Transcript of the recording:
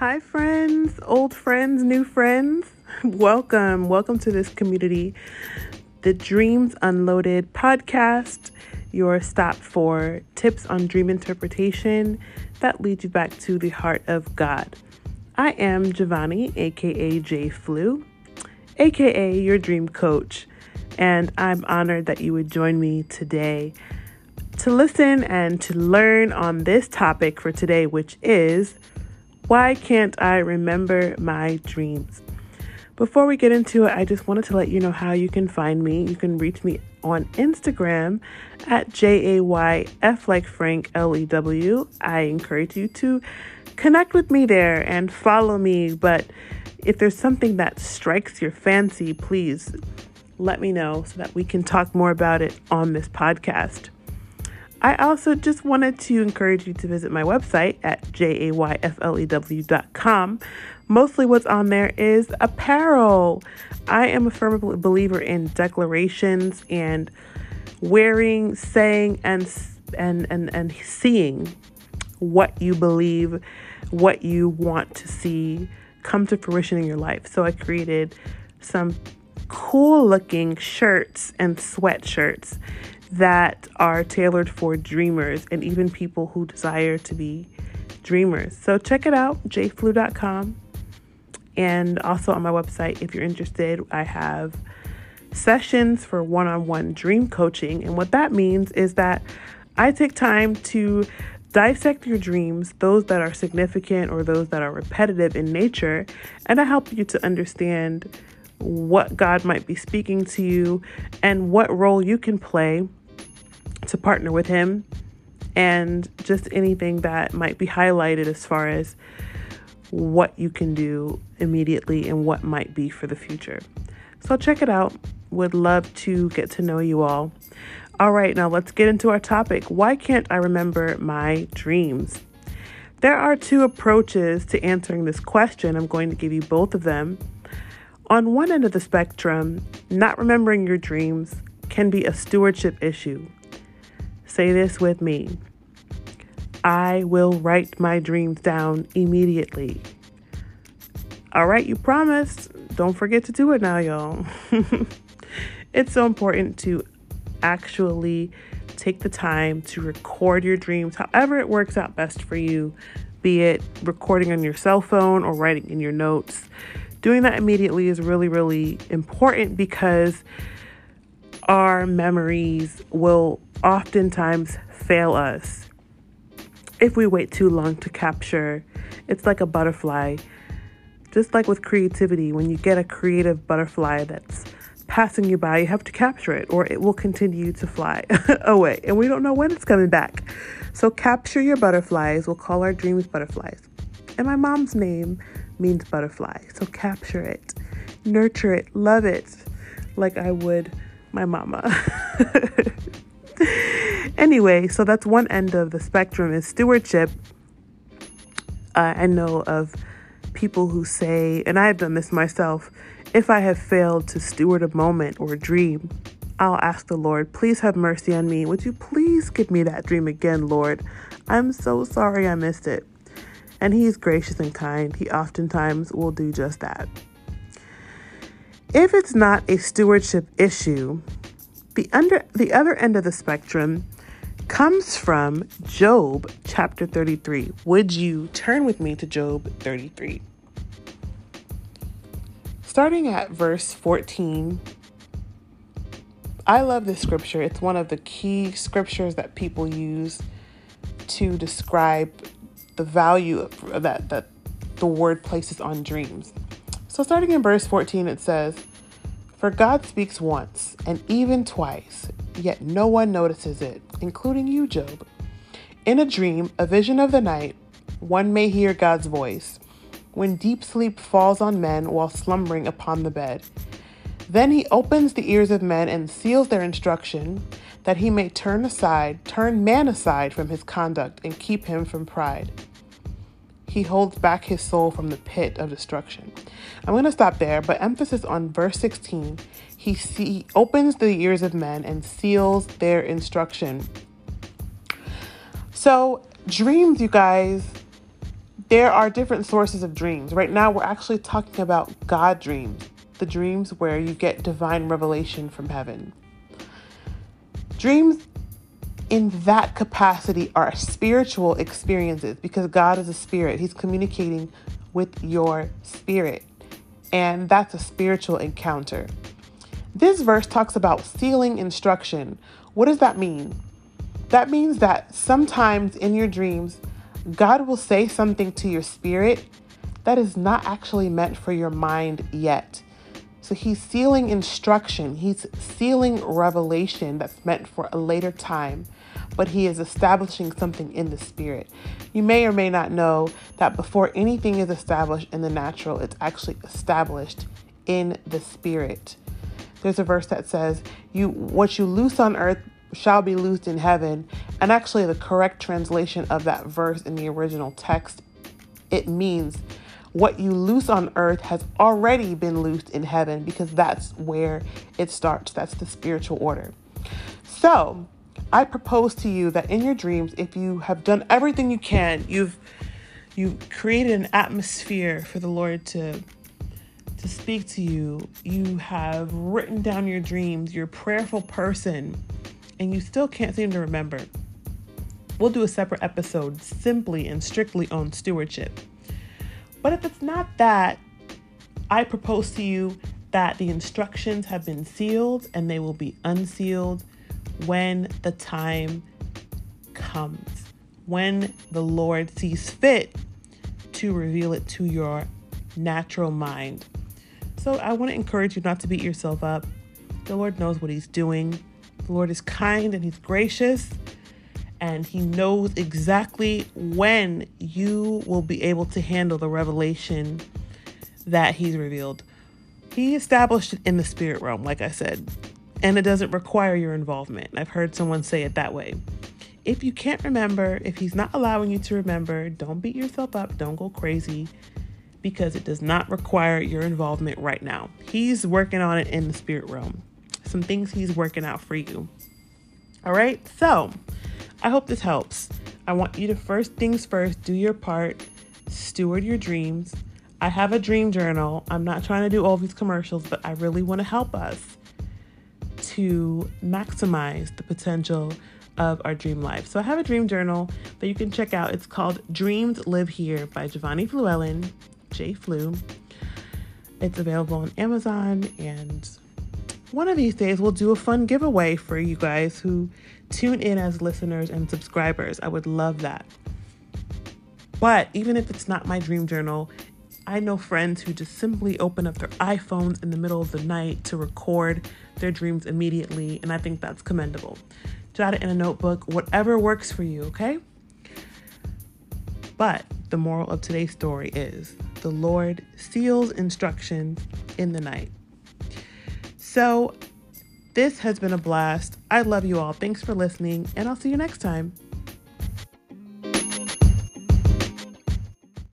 Hi, friends, old friends, new friends. Welcome. Welcome to this community, the Dreams Unloaded podcast, your stop for tips on dream interpretation that lead you back to the heart of God. I am Giovanni, aka J Flu, aka your dream coach, and I'm honored that you would join me today to listen and to learn on this topic for today, which is why can't I remember my dreams? Before we get into it, I just wanted to let you know how you can find me. You can reach me on Instagram at J A Y F like Frank L E W. I encourage you to connect with me there and follow me. But if there's something that strikes your fancy, please let me know so that we can talk more about it on this podcast. I also just wanted to encourage you to visit my website at jayflew.com. Mostly what's on there is apparel. I am a firm believer in declarations and wearing, saying, and and and and seeing what you believe, what you want to see come to fruition in your life. So I created some cool looking shirts and sweatshirts that are tailored for dreamers and even people who desire to be dreamers. So check it out, jayflew.com. And also on my website, if you're interested, I have sessions for one on one dream coaching. And what that means is that I take time to dissect your dreams, those that are significant or those that are repetitive in nature, and I help you to understand what God might be speaking to you and what role you can play to partner with Him, and just anything that might be highlighted as far as what you can do immediately and what might be for the future. So check it out. Would love to get to know you all. All right, now let's get into our topic. Why can't I remember my dreams? There are two approaches to answering this question. I'm going to give you both of them. On one end of the spectrum, not remembering your dreams can be a stewardship issue. Say this with me I will write my dreams down immediately. All right, you promised. Don't forget to do it now, y'all. it's so important to actually take the time to record your dreams, however, it works out best for you, be it recording on your cell phone or writing in your notes doing that immediately is really, really important because our memories will oftentimes fail us if we wait too long to capture. It's like a butterfly. Just like with creativity, when you get a creative butterfly that's passing you by, you have to capture it or it will continue to fly away. And we don't know when it's coming back. So capture your butterflies. We'll call our dreams butterflies. And my mom's name means butterfly. So capture it, nurture it, love it like I would my mama. anyway, so that's one end of the spectrum is stewardship. Uh, I know of people who say, and I've done this myself, if I have failed to steward a moment or a dream, I'll ask the Lord, please have mercy on me. Would you please give me that dream again, Lord? I'm so sorry I missed it and He is gracious and kind. He oftentimes will do just that. If it's not a stewardship issue, the under the other end of the spectrum comes from Job chapter 33. Would you turn with me to Job 33? Starting at verse 14, I love this scripture. It's one of the key scriptures that people use to describe the value of that that the word places on dreams. So starting in verse 14 it says, "For God speaks once and even twice, yet no one notices it, including you, Job. In a dream, a vision of the night, one may hear God's voice when deep sleep falls on men while slumbering upon the bed. Then he opens the ears of men and seals their instruction, that he may turn aside, turn man aside from his conduct and keep him from pride he holds back his soul from the pit of destruction. I'm going to stop there, but emphasis on verse 16. He see, opens the ears of men and seals their instruction. So, dreams, you guys, there are different sources of dreams. Right now, we're actually talking about God dreams, the dreams where you get divine revelation from heaven. Dreams in that capacity are spiritual experiences because God is a spirit. He's communicating with your spirit, and that's a spiritual encounter. This verse talks about sealing instruction. What does that mean? That means that sometimes in your dreams, God will say something to your spirit that is not actually meant for your mind yet. So he's sealing instruction, he's sealing revelation that's meant for a later time, but he is establishing something in the spirit. You may or may not know that before anything is established in the natural, it's actually established in the spirit. There's a verse that says, "You what you loose on earth shall be loosed in heaven." And actually the correct translation of that verse in the original text, it means what you loose on earth has already been loosed in heaven because that's where it starts. That's the spiritual order. So, I propose to you that in your dreams, if you have done everything you can, you've you've created an atmosphere for the Lord to to speak to you. You have written down your dreams. You're a prayerful person, and you still can't seem to remember. We'll do a separate episode simply and strictly on stewardship. But if it's not that, I propose to you that the instructions have been sealed and they will be unsealed when the time comes, when the Lord sees fit to reveal it to your natural mind. So I want to encourage you not to beat yourself up. The Lord knows what He's doing. The Lord is kind and He's gracious and he knows exactly when you will be able to handle the revelation that he's revealed. He established it in the spirit realm, like I said, and it doesn't require your involvement. I've heard someone say it that way. If you can't remember, if he's not allowing you to remember, don't beat yourself up, don't go crazy because it does not require your involvement right now. He's working on it in the spirit realm. Some things he's working out for you. All right, so I hope this helps. I want you to first things first, do your part, steward your dreams. I have a dream journal. I'm not trying to do all these commercials, but I really want to help us to maximize the potential of our dream life. So I have a dream journal that you can check out. It's called Dreams Live Here by Giovanni Fluellen, J Flu. It's available on Amazon and one of these days we'll do a fun giveaway for you guys who tune in as listeners and subscribers. I would love that. But even if it's not my dream journal, I know friends who just simply open up their iPhones in the middle of the night to record their dreams immediately, and I think that's commendable. Jot it in a notebook, whatever works for you, okay? But the moral of today's story is the Lord seals instructions in the night. So, this has been a blast. I love you all. Thanks for listening, and I'll see you next time.